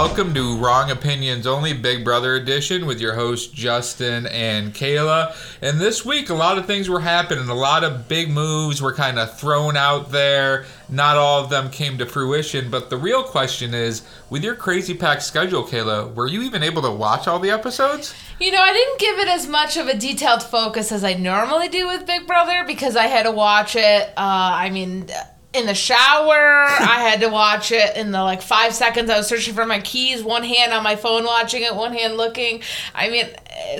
Welcome to Wrong Opinions Only Big Brother Edition with your host Justin and Kayla. And this week, a lot of things were happening. A lot of big moves were kind of thrown out there. Not all of them came to fruition. But the real question is with your crazy packed schedule, Kayla, were you even able to watch all the episodes? You know, I didn't give it as much of a detailed focus as I normally do with Big Brother because I had to watch it. Uh, I mean, in the shower. I had to watch it in the like five seconds. I was searching for my keys, one hand on my phone watching it, one hand looking. I mean,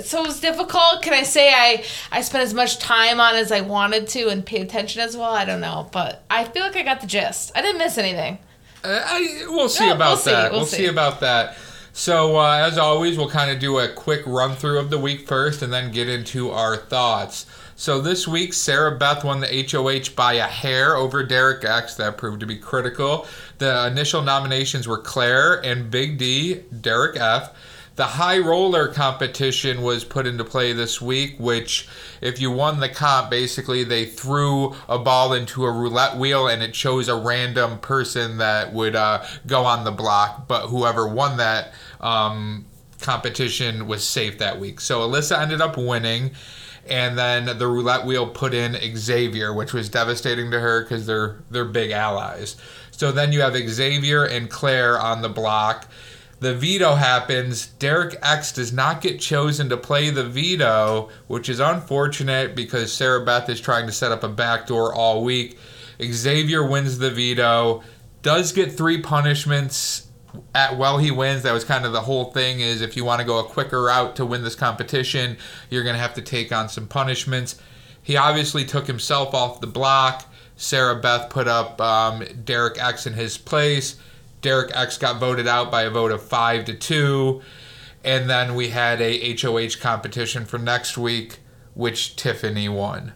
so it was difficult. Can I say I I spent as much time on as I wanted to and pay attention as well? I don't know, but I feel like I got the gist. I didn't miss anything. Uh, I, we'll see about we'll that. See, we'll, we'll see. see about that. So, uh, as always, we'll kind of do a quick run through of the week first and then get into our thoughts. So, this week, Sarah Beth won the HOH by a hair over Derek X. That proved to be critical. The initial nominations were Claire and Big D, Derek F. The high roller competition was put into play this week, which, if you won the comp, basically they threw a ball into a roulette wheel and it chose a random person that would uh, go on the block. But whoever won that um, competition was safe that week. So Alyssa ended up winning. And then the roulette wheel put in Xavier, which was devastating to her because they're they're big allies. So then you have Xavier and Claire on the block the veto happens. Derek X does not get chosen to play the veto, which is unfortunate because Sarah Beth is trying to set up a backdoor all week. Xavier wins the veto, does get three punishments at well he wins. That was kind of the whole thing is if you want to go a quicker route to win this competition, you're going to have to take on some punishments. He obviously took himself off the block. Sarah Beth put up um, Derek X in his place. Derek X got voted out by a vote of five to two. And then we had a HOH competition for next week, which Tiffany won.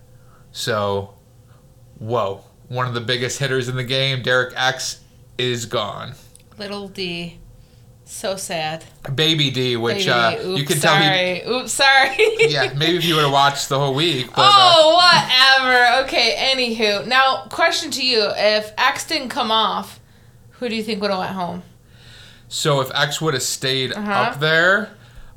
So, whoa. One of the biggest hitters in the game, Derek X, is gone. Little D. So sad. Baby D, which Baby uh, Oops, you can tell he. sorry. Oops, sorry. Yeah, maybe if you would have watched the whole week. But, uh, oh, whatever. Okay, anywho. Now, question to you. If X didn't come off, who do you think would have went home? So if X would have stayed Uh-huh. up there,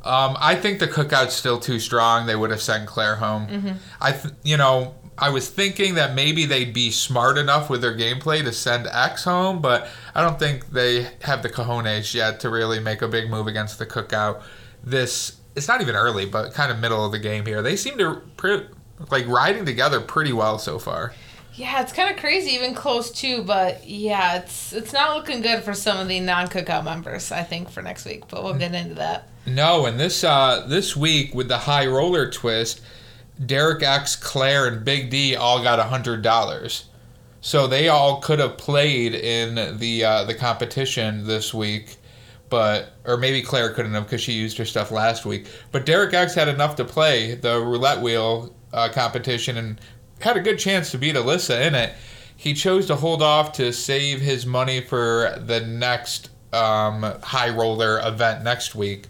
um, I think the cookout's still too strong. They would have sent Claire home. Mm-hmm. I, th- you know, I was thinking that maybe they'd be smart enough with their gameplay to send X home, but I don't think they have the cojones yet to really make a big move against the cookout. This it's not even early, but kind of middle of the game here. They seem to pre- like riding together pretty well so far. Yeah, it's kind of crazy, even close too. But yeah, it's it's not looking good for some of the non-cookout members. I think for next week, but we'll get into that. No, and this uh, this week with the high roller twist, Derek X, Claire, and Big D all got a hundred dollars. So they all could have played in the uh, the competition this week, but or maybe Claire couldn't have because she used her stuff last week. But Derek X had enough to play the roulette wheel uh, competition and had a good chance to beat Alyssa in it. He chose to hold off to save his money for the next um, high roller event next week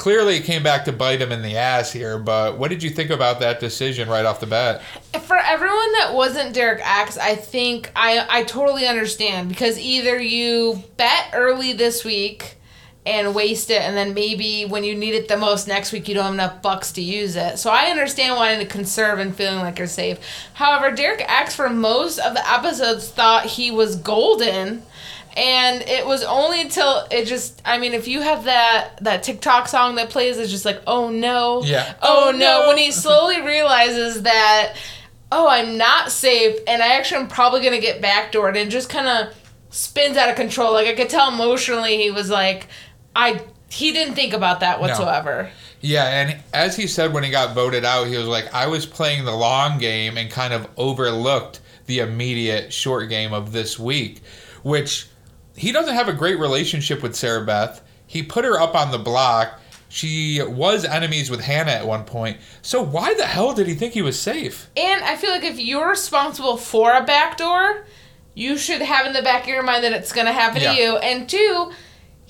clearly it came back to bite him in the ass here, but what did you think about that decision right off the bat? For everyone that wasn't Derek X, I think I I totally understand because either you bet early this week and waste it, and then maybe when you need it the most next week, you don't have enough bucks to use it. So I understand wanting to conserve and feeling like you're safe. However, Derek X for most of the episodes thought he was golden. And it was only until it just I mean if you have that that TikTok song that plays it's just like oh no Yeah. oh, Oh, no. no. when he slowly realizes that oh I'm not safe and I actually am probably gonna get backdoored and just kind of spins out of control like I could tell emotionally he was like I he didn't think about that whatsoever Yeah, and as he said when he got voted out, he was like, I was playing the long game and kind of overlooked the immediate short game of this week, which he doesn't have a great relationship with Sarah Beth. He put her up on the block. She was enemies with Hannah at one point. So why the hell did he think he was safe? And I feel like if you're responsible for a backdoor, you should have in the back of your mind that it's going to happen Yeah. to you. And two,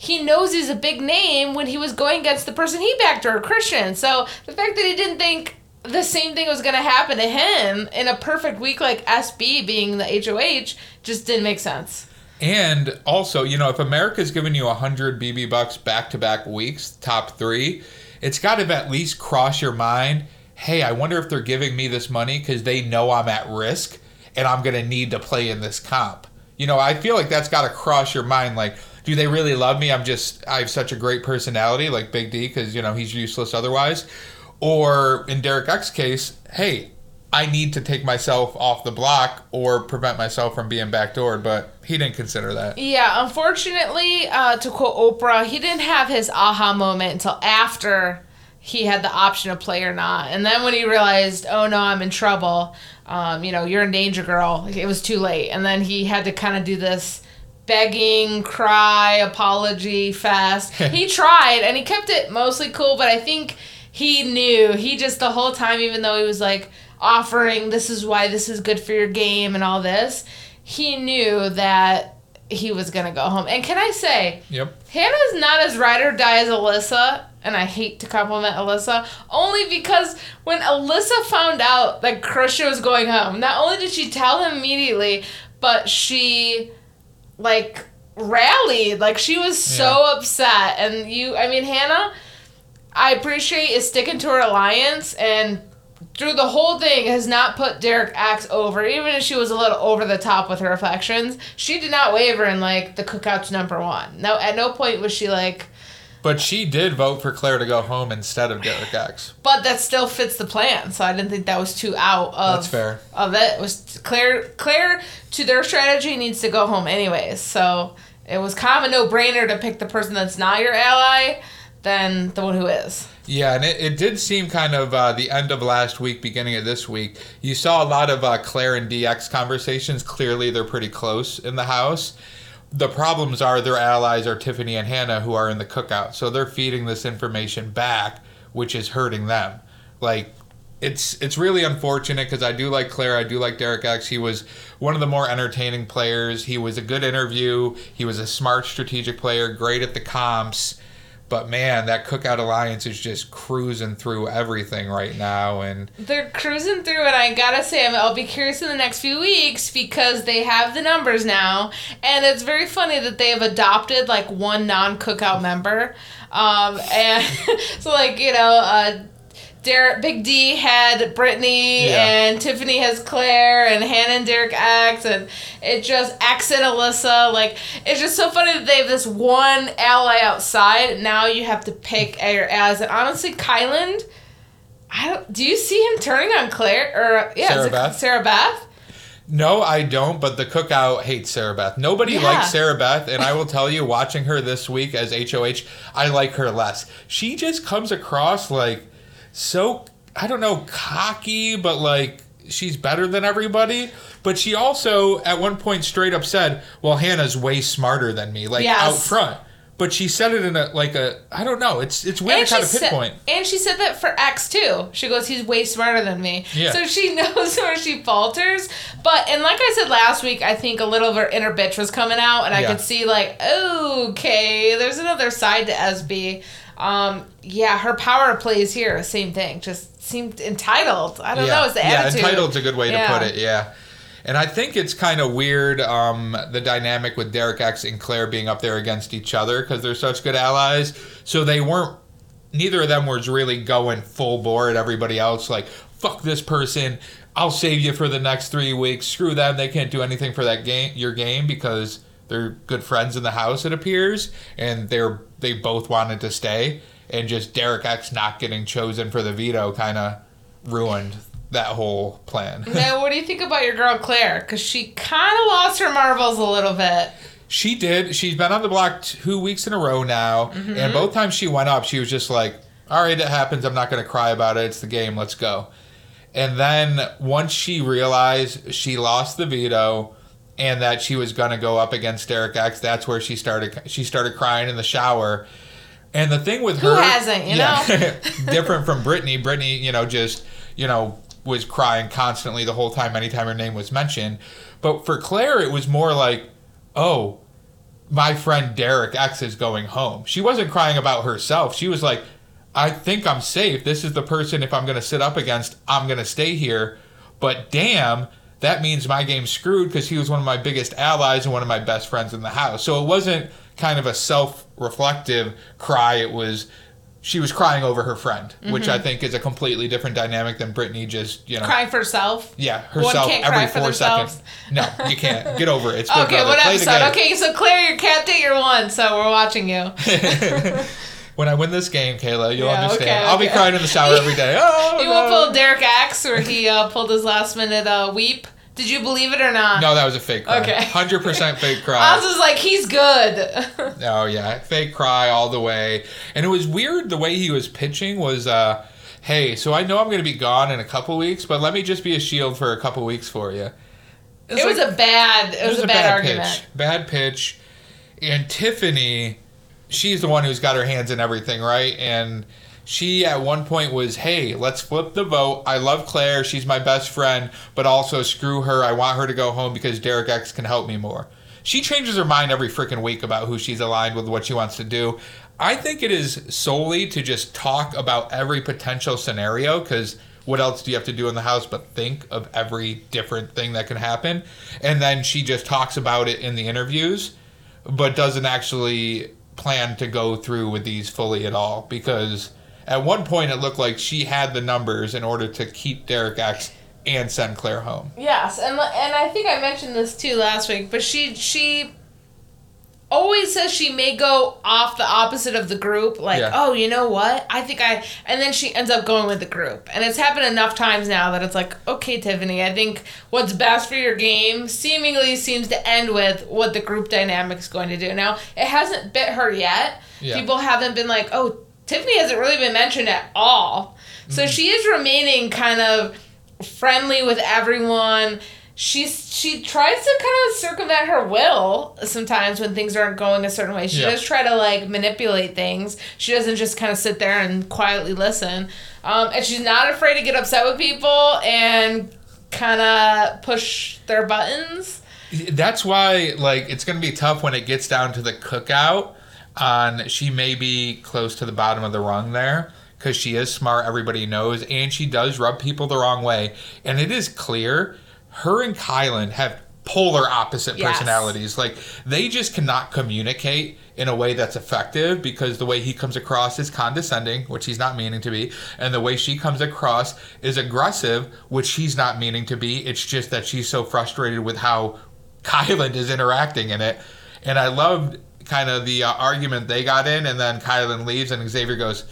he knows he's a big name when he was going against the person he backdoored, Christian. So the fact that he didn't think the same thing was going to happen to him in a perfect week like SB being the HOH just didn't make sense. And also, you know, if America's giving you 100 BB bucks back to back weeks, top three, it's got to at least cross your mind hey, I wonder if they're giving me this money because they know I'm at risk and I'm going to need to play in this comp. You know, I feel like that's got to cross your mind. Like, do they really love me? I'm just, I have such a great personality, like Big D, because, you know, he's useless otherwise. Or in Derek X's case, hey, I need to take myself off the block or prevent myself from being backdoored, but he didn't consider that. Yeah, unfortunately, uh, to quote Oprah, he didn't have his aha moment until after he had the option to play or not. And then when he realized, oh no, I'm in trouble, um, you know, you're in danger, girl, it was too late. And then he had to kind of do this begging, cry, apology fast. he tried and he kept it mostly cool, but I think he knew, he just the whole time, even though he was like offering, this is why this is good for your game and all this, he knew that he was gonna go home. And can I say, Yep. Hannah's not as ride or die as Alyssa, and I hate to compliment Alyssa, only because when Alyssa found out that Christian was going home, not only did she tell him immediately, but she like rallied. Like she was so Yeah. upset. And you I mean Hannah, I appreciate is sticking to her alliance and through the whole thing has not put Derek X over, even if she was a little over the top with her affections. She did not waver in like the cookout's number one. No, at no point was she like, But she did vote for Claire to go home instead of Derek X. but that still fits the plan. So I didn't think that was too out of That's fair. of it. it was Claire Claire to their strategy needs to go home anyways. So it was kind of a no brainer to pick the person that's not your ally than the one who is. Yeah, and it, it did seem kind of uh, the end of last week, beginning of this week. You saw a lot of uh, Claire and DX conversations. Clearly, they're pretty close in the house. The problems are their allies are Tiffany and Hannah, who are in the cookout. So they're feeding this information back, which is hurting them. Like, it's it's really unfortunate because I do like Claire, I do like Derek X. He was one of the more entertaining players. He was a good interview. He was a smart strategic player, great at the comps. But man, that Cookout Alliance is just cruising through everything right now, and They're cruising through, and I gotta say, I'll be curious in the next few weeks because they have the numbers now, and it's very funny that they have adopted like one non-cookout member, um, and so like you know, uh, Derek Big D had Britini, Yeah. and Tiffany has Claire, and Hannah and Derek X, and it just X and Alyssa. Like it's just so funny that they have this one ally outside. Now you have to pick your allies, and honestly, Kyland. I don't. Do you see him turning on Claire or yeah, Sarah Beth? Sarah Beth? no, I don't. But the Cookout hates Sarah Beth. Nobody Yeah. likes Sarah Beth, and I will tell you, watching her this week as HOH, I like her less. She just comes across like so I don't know cocky, but like she's better than everybody. But she also at one point straight up said, "Well, Hannah's way smarter than me," like Yes. out front. But she said it in a like a I don't know. It's it's weird to kind of said, pinpoint. and she said that for X too. She goes, he's way smarter than me. Yeah. So she knows where she falters. But and like I said last week, I think a little of her inner bitch was coming out, and I Yeah. could see like, okay, there's another side to SB. Um, yeah, her power plays here, same thing. Just seemed entitled. I don't know. It's the yeah, attitude. entitled's a good way Yeah. to put it. Yeah. And I think it's kind of weird um, the dynamic with Derek X and Claire being up there against each other because they're such good allies. So they weren't, neither of them was really going full bore at everybody else, like, fuck this person. I'll save you for the next three weeks. Screw them. They can't do anything for that game, your game, because they're good friends in the house, it appears. And they're they both wanted to stay. And just Derek X not getting chosen for the veto kind of ruined that whole plan. Now, what do you think about your girl Claire? Because she kind of lost her marbles a little bit. She did. She's been on the block two weeks in a row now, mm-hmm. and both times she went up, she was just like, "All right, it happens. I'm not going to cry about it. It's the game. Let's go." And then once she realized she lost the veto and that she was going to go up against Derek X, that's where she started. She started crying in the shower. And the thing with Who her, hasn't, you know? different from Britini. Britini, you know, just you know was crying constantly the whole time anytime her name was mentioned. But for Claire, it was more like, oh, my friend Derek X is going home. She wasn't crying about herself. She was like, I think I'm safe. This is the person, if I'm going to sit up against, I'm going to stay here. But damn, that means my game's screwed because he was one of my biggest allies and one of my best friends in the house. So it wasn't kind of a self reflective cry. It was she was crying over her friend, which I mm-hmm. think is a completely different dynamic than Britini just, you know. Crying for herself. Yeah, herself every four seconds. No, you can't. Get over it. It's Okay, what episode? Okay, so Claire, your cat date, you're one, so we're watching you. when I win this game, Kayla, you'll Yeah, understand. okay, I'll be crying in the shower every day. Oh, You no. won't pull Derek X where he uh, pulled his last minute uh, weep. Did you believe it or not? No, that was a fake cry. Okay. 100% fake I cry. was just like, he's good. Oh, yeah. Fake cry all the way. And it was weird the way he was pitching was, uh, hey, so I know I'm going to be gone in a couple weeks, but let me just be a shield for a couple weeks for you. it was a bad. It was, a bad, argument. pitch. Bad pitch. And Tiffany, she's the one who's got her hands in everything, right? And she at one point was, "Hey, let's flip the vote. I love Claire. She's my best friend, but also screw her. I want her to go home because Derek X can help me more." She changes her mind every freaking week about who she's aligned with, what she wants to do. I think it is solely to just talk about every potential scenario because what else do you have to do in the house but think of every different thing that can happen? And then she just talks about it in the interviews, but doesn't actually plan to go through with these fully at all because at one point it looked like she had the numbers in order to keep Derek X and send Claire home. Yes, and and I think I mentioned this too last week, but she she always says she may go off the opposite of the group like Yeah. oh you know what i think i and then she ends up going with the group and it's happened enough times now that it's like okay tiffany i think what's best for your game seemingly seems to end with what the group dynamic is going to do now it hasn't bit her yet Yeah. people haven't been like oh tiffany hasn't really been mentioned at all so Mm-hmm. she is remaining kind of friendly with everyone. She's she tries to kind of circumvent her will sometimes when things aren't going a certain way. She Yeah. does try to like manipulate things. She doesn't just kind of sit there and quietly listen. Um, and she's not afraid to get upset with people and kind of push their buttons. That's why, like, it's gonna be tough when it gets down to the cookout. On she may be close to the bottom of the rung there because she is smart. Everybody knows, and she does rub people the wrong way. And it is clear her and Kyland have polar opposite Yes. personalities. Like they just cannot communicate in a way that's effective because the way he comes across is condescending, which he's not meaning to be, and the way she comes across is aggressive, which she's not meaning to be. It's just that she's so frustrated with how Kyland is interacting in it. And I loved kind of the uh, argument they got in, and then Kyland leaves, and Xavier goes,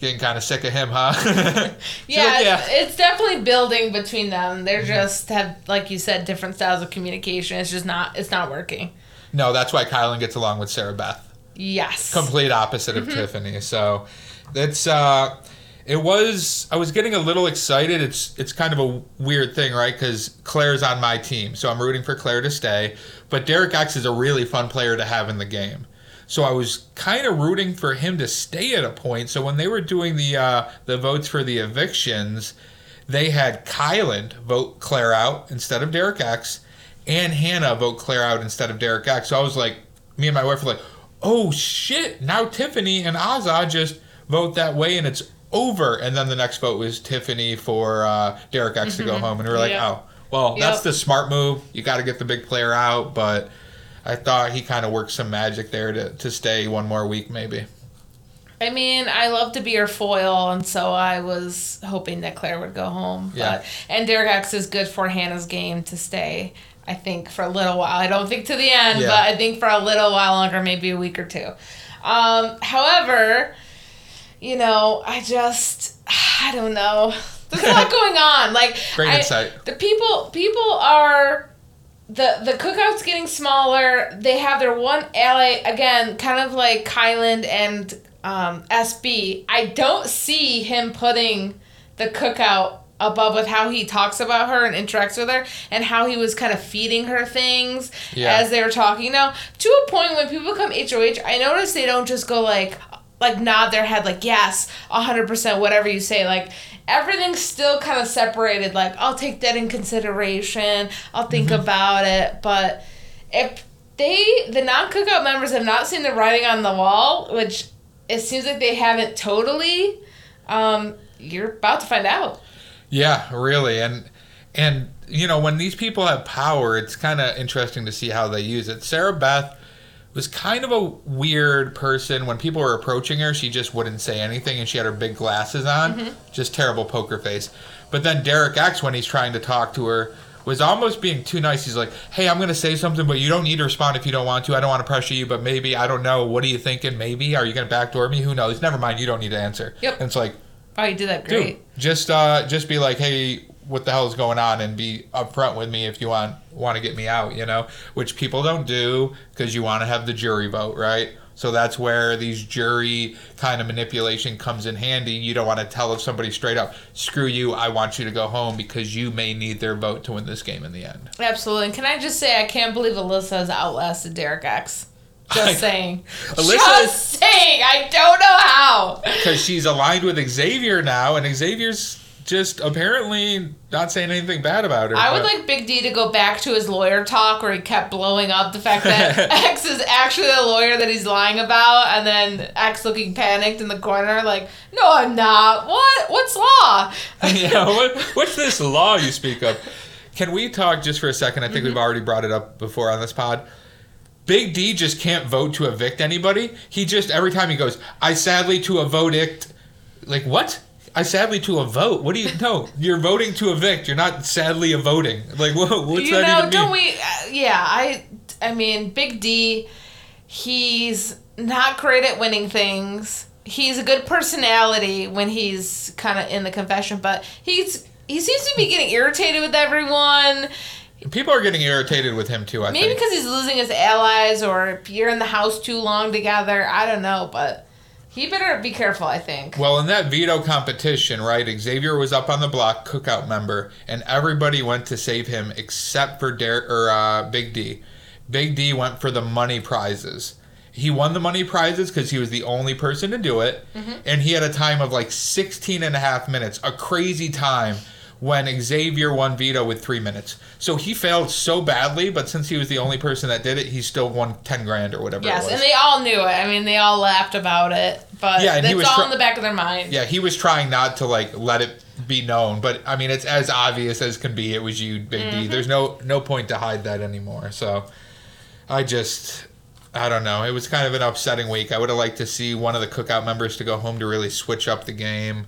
"Getting kind of sick of him, huh?" Yeah, like, it's- it's definitely building between them. They're just have like you said different styles of communication. It's just not it's not working. No, that's why Kyland gets along with Sarah Beth. Yes. complete opposite of Tiffany. So it's uh it was I was getting a little excited. It's it's kind of a weird thing, right? Cuz Claire's on my team. So I'm rooting for Claire to stay, but Derek X is a really fun player to have in the game. So I was kind of rooting for him to stay at a point. So when they were doing the uh the votes for the evictions, they had Kyland vote Claire out instead of Derek X and Hannah vote Claire out instead of Derek X. So I was like, me and my wife were like, oh shit, now Tiffany and Azah just vote that way and it's over. And then the next vote was Tiffany for uh, Derek X to go home. And we were like, Yep. oh, well, that's the smart move. You got to get the big player out. But I thought he kind of worked some magic there to, to stay one more week, maybe. I mean, I love to be her foil, and so I was hoping that Claire would go home. Yeah. But and Derek X is good for Hannah's game to stay. I think for a little while. I don't think to the end, Yeah. but I think for a little while longer, maybe a week or two. Um, however, you know, I just I don't know. There's a lot going on. Like Great I- insight. the people people are the the cookout's getting smaller. They have their one ally again, kind of like Kyland and um, SB. I don't see him putting the cookout above with how he talks about her and interacts with her and how he was kind of feeding her things Yeah. as they were talking now to a point when people come HOH I notice they don't just go like like nod their head like yes 100% whatever you say like everything's still kind of separated like I'll take that in consideration I'll think Mm-hmm. about it but if they the non-cookout members have not seen the writing on the wall which it seems like they haven't totally um you're about to find out Yeah, really, and and you know, when these people have power, it's kind of interesting to see how they use it. Sarah Beth was kind of a weird person. When people were approaching her, she just wouldn't say anything, and she had her big glasses on, just terrible poker face. But then Derek X, when he's trying to talk to her, was almost being too nice. He's like, "Hey, I'm gonna say something, but you don't need to respond if you don't want to. I don't want to pressure you, but maybe I don't know. What are you thinking? Maybe are you gonna backdoor me? Who knows? Never mind. You don't need to answer." Yep. And it's like, Oh, you did that great." dude, great. just uh, just be like, "Hey, what the hell is going on?" and be upfront with me if you want want to get me out. You know, which people don't do because you want to have the jury vote, right? So that's where these jury kind of manipulation comes in handy. You don't want to tell if somebody straight up, "Screw you, I want you to go home," because you may need their vote to win this game in the end. Absolutely. And can I just say, I can't believe Alyssa has outlasted Derek X. Just I- saying. Alyssa- Just saying. I don't know how. because she's aligned with Xavier now, and Xavier's just apparently not saying anything bad about her. I would like Big D to go back to his lawyer talk where he kept blowing up the fact that X is actually the lawyer that he's lying about, and then X looking panicked in the corner, like, "No, I'm not. What? What's law?" yeah, what, what's this law you speak of? Can we talk just for a second? I think we've mm-hmm. already brought it up before on this pod. Big D just can't vote to evict anybody. He just every time he goes, I sadly to a verdict. Like what? I sadly to a vote. What do you? No, you're voting to evict. You're not sadly a voting. Like what? What's you that know, even don't mean? we? Uh, yeah, I. I mean, Big D, he's not great at winning things. He's a good personality when he's kind of in the confession, but he's he seems to be getting irritated with everyone. People are getting irritated with him too. I Maybe because he's losing his allies, or you're in the house too long together. I don't know, but he better be careful. I think. Well, in that veto competition, right, Xavier was up on the block, cookout member, and everybody went to save him except for Derek or uh, Big D. Big D went for the money prizes. He won the money prizes because he was the only person to do it, and he had a time of like 16 and a half minutes, a crazy time when Xavier won veto with three minutes. So he failed so badly, but since he was the only person that did it, he still won 10 grand or whatever Yes, it was. and they all knew it. I mean, they all laughed about it, but Yeah, it's all tr- in the back of their mind. Yeah, he was trying not to like let it be known, but I mean it's as obvious as can be. It was you, Big D. Mm-hmm. There's no no point to hide that anymore. So I just I don't know. It was kind of an upsetting week. I would have liked to see one of the cookout members to go home to really switch up the game.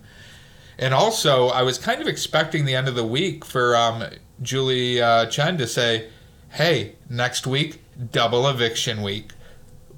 And also, I was kind of expecting the end of the week for um, Julie uh, Chen to say, "Hey, next week double eviction week."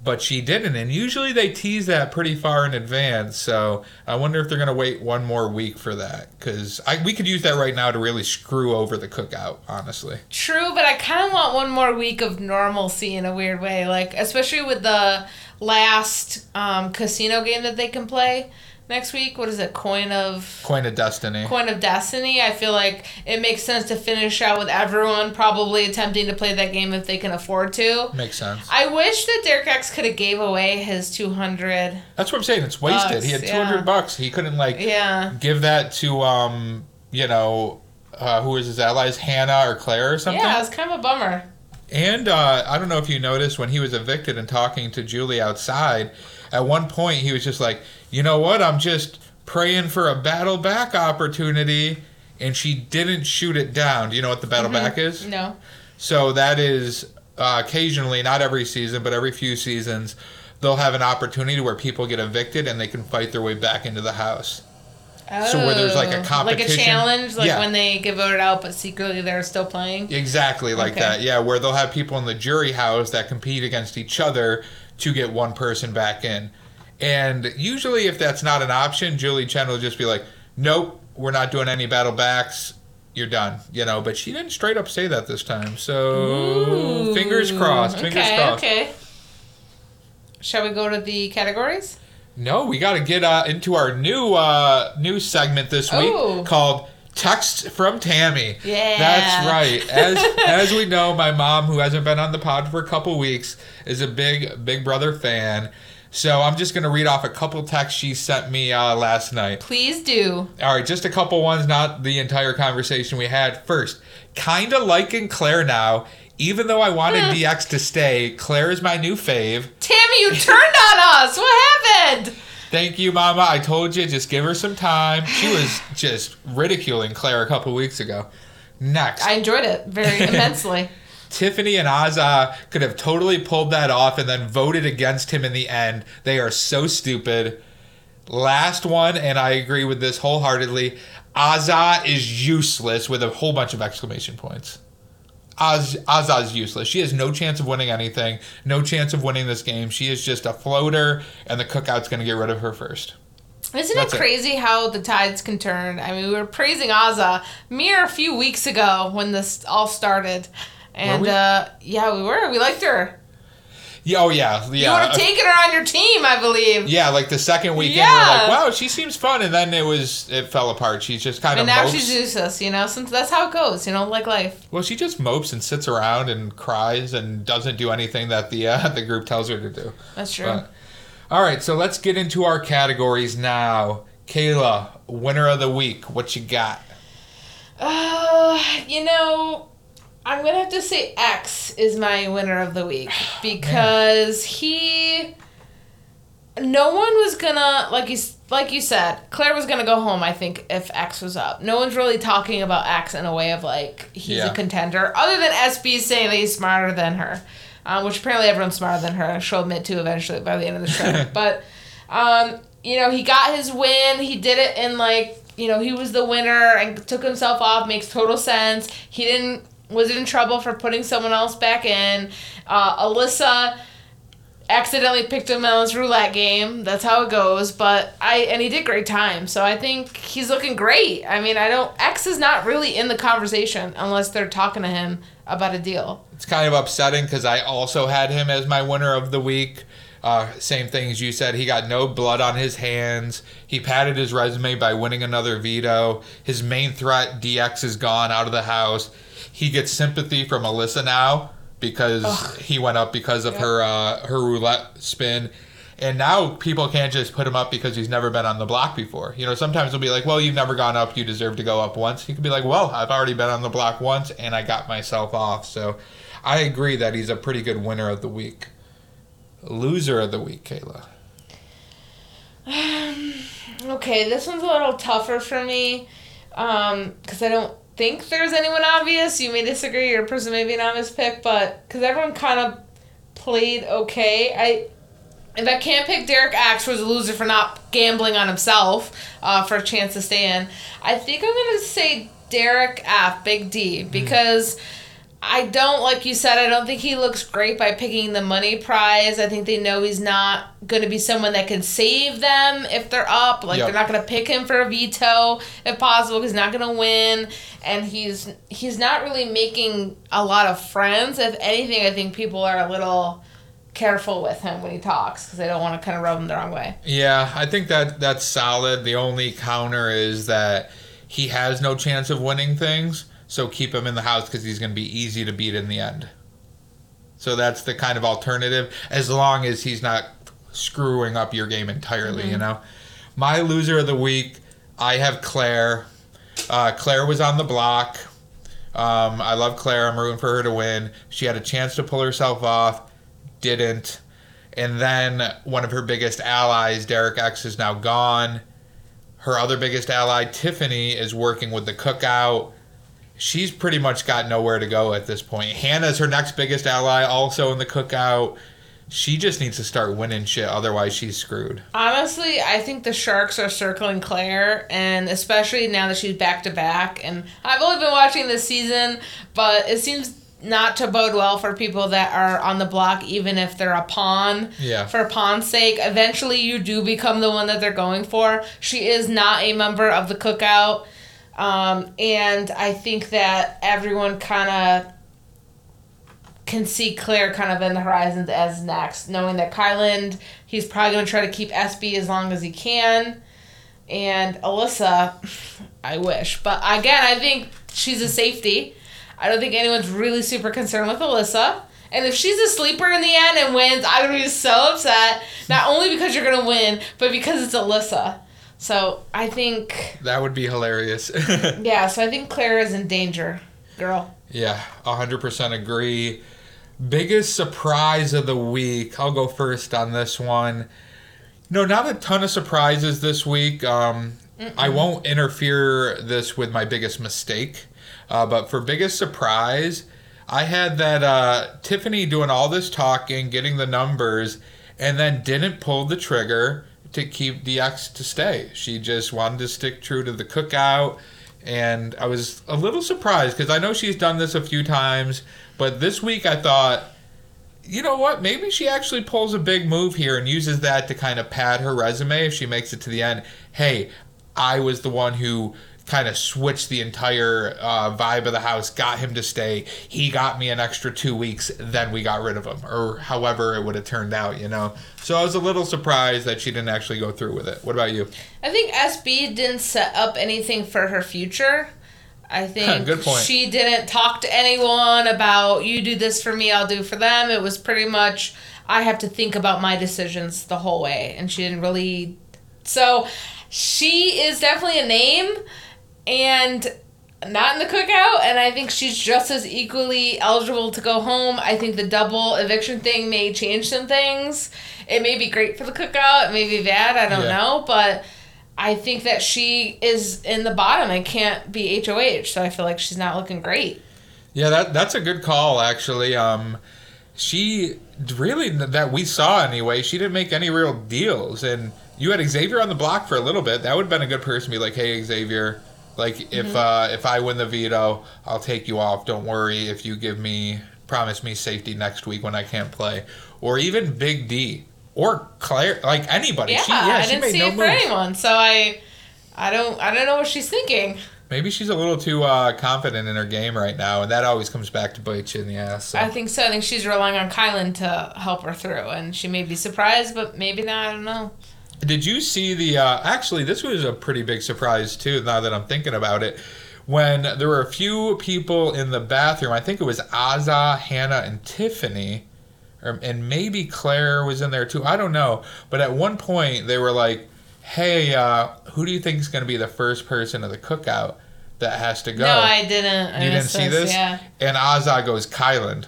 but she didn't. And usually they tease that pretty far in advance. So I wonder if they're going to wait one more week for that because we could use that right now to really screw over the cookout. Honestly, True, but I kind of want one more week of normalcy in a weird way. Like, especially with the last um, casino game that they can play next week. What is it? Coin of. Coin of Destiny. Coin of Destiny. I feel like it makes sense to finish out with everyone probably attempting to play that game if they can afford to. Makes sense. I wish that Derek X could have gave away his 200. That's what I'm saying. It's wasted. Bucks, he had yeah. 200 bucks. He couldn't like Yeah. give that to um you know uh, who was his allies, Hannah or Claire or something. Yeah, it's kind of a bummer. And uh, I don't know if you noticed when he was evicted and talking to Julie outside, at one point he was just like, you know what, I'm just praying for a battle back opportunity. And she didn't shoot it down. Do you know what the battle back is? No. So that is uh, occasionally, not every season, but every few seasons, they'll have an opportunity where people get evicted and they can fight their way back into the house. So where there's, like, a Oh, Like a challenge, like Yeah. when they get voted out, but secretly they're still playing. Exactly like Okay. that. Yeah, where they'll have people in the jury house that compete against each other to get one person back in. And usually, if that's not an option, Julie Chen will just be like, nope, we're not doing any battle backs. You're done, you know. But she didn't straight up say that this time. So fingers crossed. Fingers okay, crossed. Okay. Shall we go to the categories? No, we got to get uh, into our new uh, new segment this week Oh. called "Text from Tammy." Yeah. that's right. As as we know, my mom, who hasn't been on the pod for a couple weeks, is a big Big Brother fan. So I'm just gonna read off a couple texts she sent me uh, last night. Please do. All right, just a couple ones, not the entire conversation we had. First, kinda liking Claire now. Even though I wanted DX to stay, Claire is my new fave. Tammy, you turned on us. What happened? Thank you, Mama. I told you, just give her some time. She was just ridiculing Claire a couple weeks ago. Next, I enjoyed it very immensely. Tiffany and Azah could have totally pulled that off and then voted against him in the end. They are so stupid. Last one, and I agree with this wholeheartedly. Azah is useless with a whole bunch of exclamation points. Az, Azah's useless. She has no chance of winning anything, no chance of winning this game. She is just a floater, and the cookout's going to get rid of her first. Isn't That's it it. crazy how the tides can turn? I mean, we were praising Azah mere a few weeks ago when this all started. And uh, yeah, we were. We liked her. Yeah, oh yeah, yeah. You would have taken her on your team, I believe. yeah, like the second weekend, Yeah. we we're like, wow, she seems fun, and then it was it fell apart. She's just kind And of now mopes. she's useless, you know. Since that's how it goes, you know, like life. Well, she just mopes and sits around and cries and doesn't do anything that the uh, the group tells her to do. That's true. But, all right, so let's get into our categories now. Kayla, winner of the week, what you got? Uh, you know, I'm gonna have to say X is my winner of the week because he. No one was gonna like you like you said. Claire was gonna go home. I think if X was up, no one's really talking about X in a way of like he's Yeah. a contender, other than SB saying that he's smarter than her, um, which apparently everyone's smarter than her. She'll admit to eventually by the end of the show. but um, you know, he got his win. He did it in like, you know, he was the winner and took himself off. Makes total sense. He didn't was in trouble for putting someone else back in. Uh, Alyssa accidentally picked him on his roulette game. That's how it goes. But I and he did great time. So I think he's looking great. I mean, I don't X is not really in the conversation unless they're talking to him about a deal. It's kind of upsetting because I also had him as my winner of the week. Uh, same thing as you said. He got no blood on his hands. He padded his resume by winning another veto. His main threat, DX, is gone out of the house. He gets sympathy from Alyssa now because he went up because of her uh, her roulette spin. And now people can't just put him up because he's never been on the block before. You know, sometimes they'll be like, well, you've never gone up. You deserve to go up once. He could be like, well, I've already been on the block once and I got myself off. So I agree that he's a pretty good winner of the week. Loser of the week, Kayla. Um, okay, this one's a little tougher for me um, because I don't think there's anyone obvious. You may disagree, your person may be an obvious pick, but because everyone kind of played okay, I if I can't pick Derek X was a loser for not gambling on himself uh, for a chance to stay in. I think I'm gonna say Derek F. Big D hmm. because. I don't like you said. I don't think he looks great by picking the money prize. I think they know he's not going to be someone that can save them if they're up. Like Yep. they're not going to pick him for a veto if possible. He's not going to win, and he's he's not really making a lot of friends. If anything, I think people are a little careful with him when he talks because they don't want to kind of rub him the wrong way. Yeah, I think that that's solid. The only counter is that he has no chance of winning things, so keep him in the house because he's going to be easy to beat in the end. So that's the kind of alternative, as long as he's not screwing up your game entirely, you know? My loser of the week, I have Claire. Uh, Claire was on the block. Um, I love Claire. I'm rooting for her to win. She had a chance to pull herself off, didn't. And then one of her biggest allies, Derek X, is now gone. Her other biggest ally, Tiffany, is working with the cookout. She's pretty much got nowhere to go at this point. Hannah's her next biggest ally, also in the cookout. She just needs to start winning shit, otherwise, she's screwed. Honestly, I think the Sharks are circling Claire, and especially now that she's back to back. And I've only been watching this season, but it seems not to bode well for people that are on the block, even if they're a pawn. Yeah. For pawn's sake, eventually you do become the one that they're going for. She is not a member of the cookout. Um, and I think that everyone kind of can see Claire kind of in the horizons as next, knowing that Kyland, he's probably going to try to keep SB as long as he can. And Alyssa, I wish. But again, I think she's a safety. I don't think anyone's really super concerned with Alyssa. And if she's a sleeper in the end and wins, I'm going to be so upset. Not only because you're going to win, but because it's Alyssa. So I think, That would be hilarious. yeah, so I think Claire is in danger, girl. Yeah, 100% agree. Biggest surprise of the week. I'll go first on this one. No, not a ton of surprises this week. Um, I won't interfere this with my biggest mistake. Uh, but for biggest surprise, I had that uh, Tiffany doing all this talking, getting the numbers, and then didn't pull the trigger to keep DX to stay. She just wanted to stick true to the cookout. And I was a little surprised because I know she's done this a few times, but this week I thought, you know what? Maybe she actually pulls a big move here and uses that to kind of pad her resume if she makes it to the end. Hey, I was the one who kind of switched the entire uh, vibe of the house, got him to stay. He got me an extra two weeks, then we got rid of him, or however it would have turned out, you know. So I was a little surprised that she didn't actually go through with it. What about you? I think SB didn't set up anything for her future. I think Good point. she didn't talk to anyone about you do this for me, I'll do for them. It was pretty much I have to think about my decisions the whole way, and she didn't really. So she is definitely a name, and not in the cookout. And I think she's just as equally eligible to go home. I think the double eviction thing may change some things. It may be great for the cookout. It may be bad. I don't Yeah. know, but. I think that she is in the bottom and can't be HOH, so I feel like she's not looking great. Yeah, that that's a good call actually. Um, she really that we saw anyway. She didn't make any real deals, and you had Xavier on the block for a little bit. That would have been a good person to be like, "Hey, Xavier, like if uh, if I win the veto, I'll take you off. Don't worry. If you give me promise me safety next week when I can't play, or even Big D or Claire, like anybody. Yeah, she, yeah, I she didn't made see no it for moves. anyone, so I, I don't, I don't know what she's thinking. Maybe she's a little too uh, confident in her game right now, and that always comes back to bite you in the ass. So. I think so. I think she's relying on Kyland to help her through, and she may be surprised, but maybe not. I don't know. Did you see the? Uh, actually, this was a pretty big surprise too. Now that I'm thinking about it, when there were a few people in the bathroom, I think it was Azah, Hannah, and Tiffany, or, and maybe Claire was in there too. I don't know. But at one point, they were like, "Hey, uh, who do you think is going to be the first person to the cookout that has to go?" No, I didn't. I you didn't see this? Yeah. And Azah goes Kyland.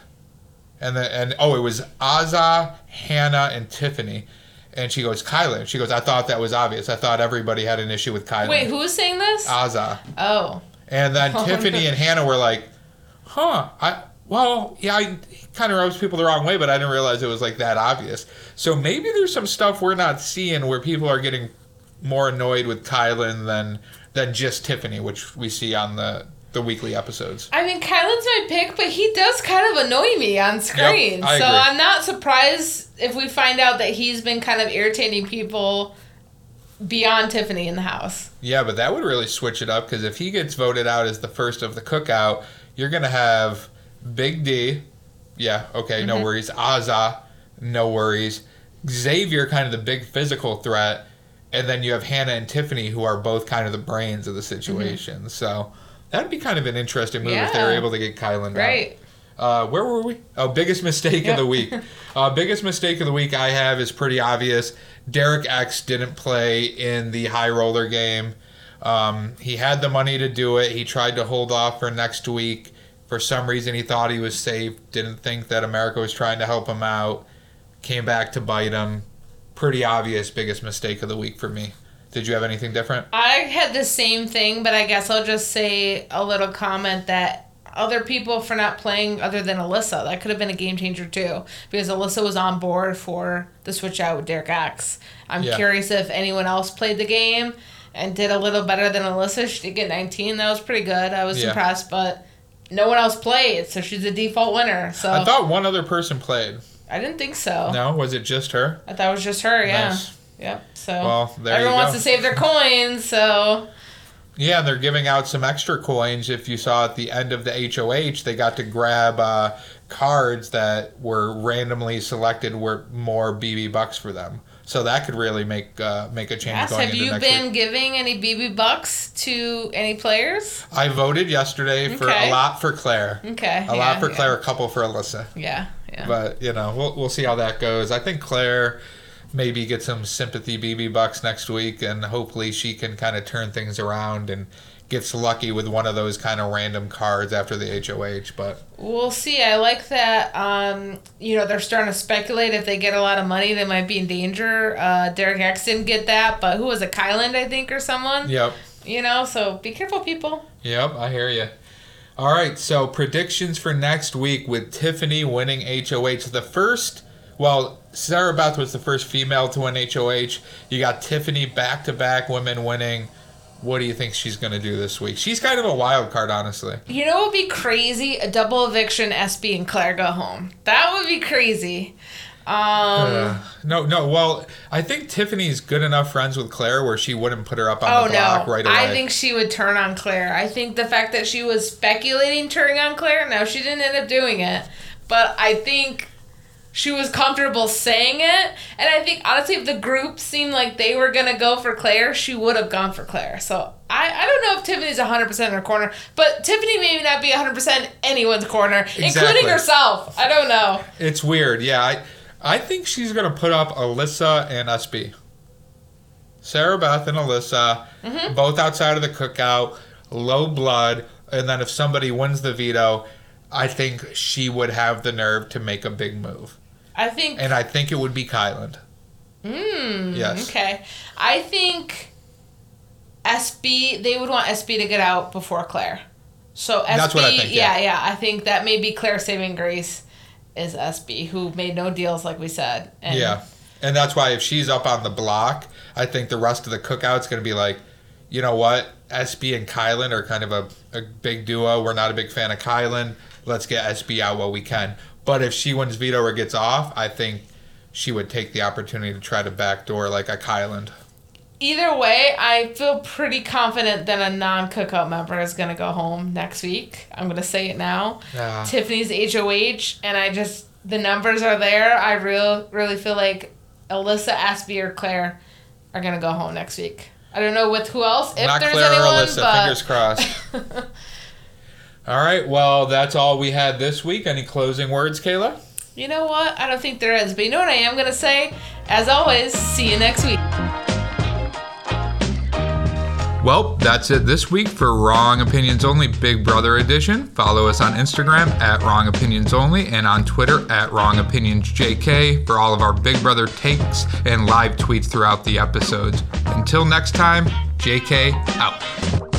And then and oh, it was Azah, Hannah, and Tiffany. And she goes Kyland. She goes, I thought that was obvious. I thought everybody had an issue with Kyland. Wait, who was saying this? Azah. oh, And then Oh, Tiffany no. and Hannah were like, huh, I well, yeah, I kind of rubs people the wrong way, but I didn't realize it was like that obvious. So maybe there's some stuff we're not seeing where people are getting more annoyed with Kyland than than just Tiffany, which we see on the the weekly episodes. I mean, Kyland's my pick, but he does kind of annoy me on screen. I so agree. I'm not surprised if we find out that he's been kind of irritating people beyond Tiffany in the house. Yeah, but that would really switch it up because if he gets voted out as the first of the cookout, you're gonna have Big D. Yeah, okay, no Mhm. worries. Azah, no worries. Xavier, kind of the big physical threat, and then you have Hannah and Tiffany, who are both kind of the brains of the situation. So that'd be kind of an interesting move if they were able to get Kyland. Right. Uh, where were we? Oh, biggest mistake Yeah. of the week. Uh, biggest mistake of the week I have is pretty obvious. Derek X didn't play in the high roller game. Um, he had the money to do it. He tried to hold off for next week. For some reason, he thought he was safe. Didn't think that America was trying to help him out. Came back to bite him. Pretty obvious biggest mistake of the week for me. Did you have anything different? I had the same thing, but I guess I'll just say a little comment that other people for not playing other than Alyssa, that could have been a game changer too, because Alyssa was on board for the switch out with Derek X. I'm Yeah. curious if anyone else played the game and did a little better than Alyssa. She did get 19. That was pretty good. I was Yeah. impressed, but no one else played, so she's a default winner. So I I, thought one other person played. I didn't think so. No, was it just her? I thought it was just her. Yeah. Nice. Yep. So Well, everyone wants to save their coins, so Yeah, and they're giving out some extra coins. If you saw at the end of the HOH, they got to grab uh, cards that were randomly selected were more BB bucks for them. So that could really make uh, make a change Yes. going Have into you next been week. giving any BB bucks to any players? I voted yesterday for Okay. a lot for Claire, Okay. a yeah, lot for yeah. Claire, a couple for Alyssa. Yeah. Yeah. But you know, we'll we'll see how that goes. I think Claire maybe get some sympathy BB bucks next week, and hopefully she can kind of turn things around and gets lucky with one of those kind of random cards after the HOH. But We'll see. I like that. Um, you know, they're starting to speculate if they get a lot of money, they might be in danger. Uh, Derek X didn't get that, but who was it? Kyland, I think, or someone. yep, You know, so be careful, people. yep, I hear you. All right, so predictions for next week with Tiffany winning HOH. The first, well, Sarah Beth was the first female to win HOH. You got Tiffany back to back women winning. What do you think she's going to do this week? She's kind of a wild card, honestly. You know what would be crazy? A double eviction, SB and Claire go home. That would be crazy. Um, Uh, no, no. Well, I think Tiffany's good enough friends with Claire where she wouldn't put her up on oh the block no, right away. I think she would turn on Claire. I think the fact that she was speculating turning on Claire, now she didn't end up doing it, but I think she was comfortable saying it. And I think honestly, if the group seemed like they were gonna go for Claire, she would have gone for Claire. So I, I don't know if Tiffany's 100% in her corner, but Tiffany may not be 100% anyone's corner, Exactly. including herself. I don't know. It's weird. Yeah, I, I think she's gonna put up Alyssa and SB. Sarah Beth and Alyssa, Mm-hmm. both outside of the cookout, low blood, and then if somebody wins the veto, I think she would have the nerve to make a big move, I think. and I think it would be Kyland. Mm, Yes. Okay. I think SB they would want SB to get out before Claire. So SB That's what I think, yeah. yeah. yeah, I think that may be Claire saving grace is SB who made no deals like we said. And Yeah. And that's why if she's up on the block, I think the rest of the cookout's going to be like, you know what? SB and Kyland are kind of a, a big duo. We're not a big fan of Kyland. Let's get SB out while we can. But if she wins veto or gets off, I think she would take the opportunity to try to backdoor like a Kyland. Either way, I feel pretty confident that a non cookout member is gonna go home next week. I'm gonna say it now. Yeah. Tiffany's HOH and I just the numbers are there. I real really feel like Alyssa, SB, or Claire are gonna go home next week. I don't know with who else, if not there's Claire anyone, or Alyssa. but Fingers crossed. all right. Well, that's all we had this week. Any closing words, Kayla? you know what? I don't think there is. But you know what I am gonna say? As always, see you next week. Well, that's it this week for Wrong Opinions Only Big Brother Edition. Follow us on Instagram at Wrong Opinions Only and on Twitter at Wrong Opinions JK for all of our Big Brother takes and live tweets throughout the episodes. Until next time, JK out.